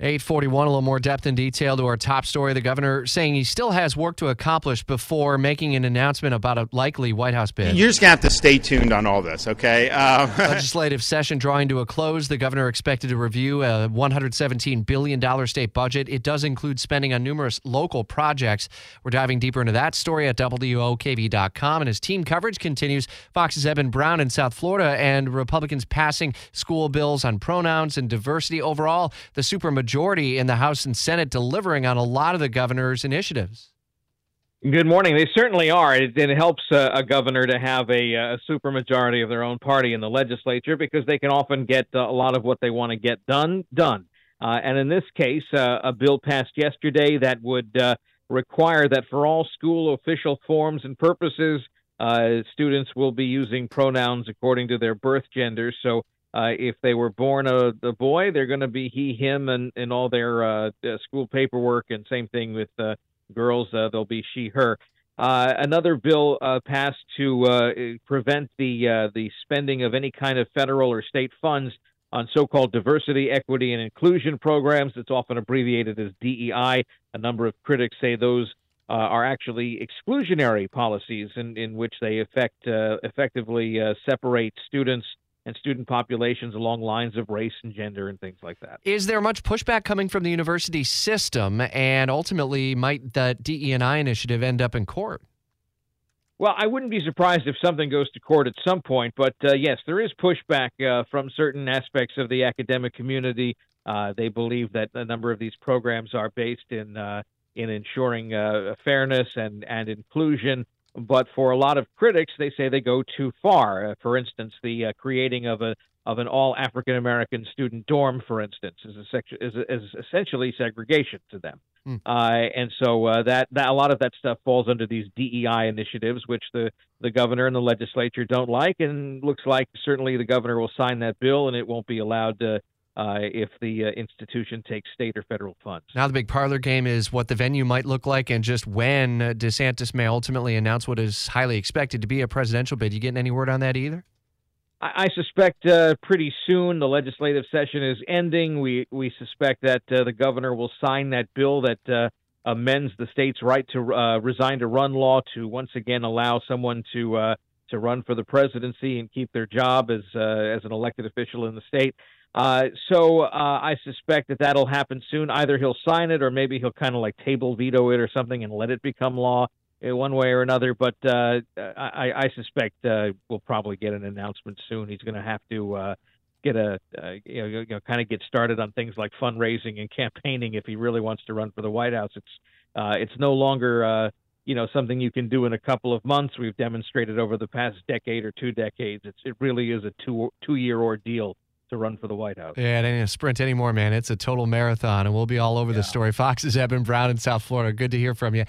841, a little more depth and detail to our top story. The governor saying he still has work to accomplish before making an announcement about a likely White House bid. You're just going to have to stay tuned on all this, okay? Uh, Legislative session drawing to a close. The governor expected to review a $117 billion state budget. It does include spending on numerous local projects. We're diving deeper into that story at WOKV.com. And his team coverage continues. Fox's Eben Brown in South Florida and Republicans passing school bills on pronouns and diversity. Overall, the supermajority majority in the House and Senate delivering on a lot of the governor's initiatives. Good morning. They certainly are. It, it helps a governor to have a, a supermajority of their own party in the legislature because they can often get uh, a lot of what they want to get done done. Uh, and in this case, uh, a bill passed yesterday that would uh, require that for all school official forms and purposes, students will be using pronouns according to their birth gender. So uh, if they were born a, a boy, they're going to be he, him, and, and all their uh, uh, school paperwork. And same thing with uh, girls, uh, they'll be she, her. Uh, another bill passed to uh, prevent the the spending of any kind of federal or state funds on so-called diversity, equity, and inclusion programs. It's often abbreviated as DEI. A number of critics say those are actually exclusionary policies in, in which they effect, uh, effectively separate students and student populations along lines of race and gender and things like that. Is there much pushback coming from the university system, and ultimately might the DE&I initiative end up in court? Well, I wouldn't be surprised if something goes to court at some point, but uh, yes, there is pushback uh, from certain aspects of the academic community. Uh, they believe that a number of these programs are based in uh, in ensuring uh, fairness and and inclusion but for a lot of critics, they say they go too far. Uh, for instance, the uh, creating of a of an all African American student dorm, for instance, is, is, is essentially segregation to them. Mm. Uh, and so uh, that, that a lot of that stuff falls under these DEI initiatives, which the, the governor and the legislature don't like, and looks like certainly the governor will sign that bill, and it won't be allowed to uh, if the uh, institution takes state or federal funds. Now, the big parlor game is what the venue might look like and just when DeSantis may ultimately announce what is highly expected to be a presidential bid. You getting any word on that either? I, I suspect uh, pretty soon the legislative session is ending. We we suspect that uh, the governor will sign that bill that uh, amends the state's right to uh, resign to run law to once again allow someone to to run for the presidency and keep their job as uh, as an elected official in the state. Uh, so uh, I suspect that that'll happen soon. Either he'll sign it, or maybe he'll kind of like table veto it or something and let it become law in one way or another. But uh, I, I, suspect uh, we'll probably get an announcement soon. He's going to have to uh, get a you know, you know kind of get started on things like fundraising and campaigning if he really wants to run for the White House. It's it's no longer you know something you can do in a couple of months. We've demonstrated over the past decade or two decades. It's it really is a two two year ordeal to run for the White House. Yeah, it ain't a sprint anymore, man. It's a total marathon, and we'll be all over yeah. the story. Fox's Eben Brown in South Florida. Good to hear from you.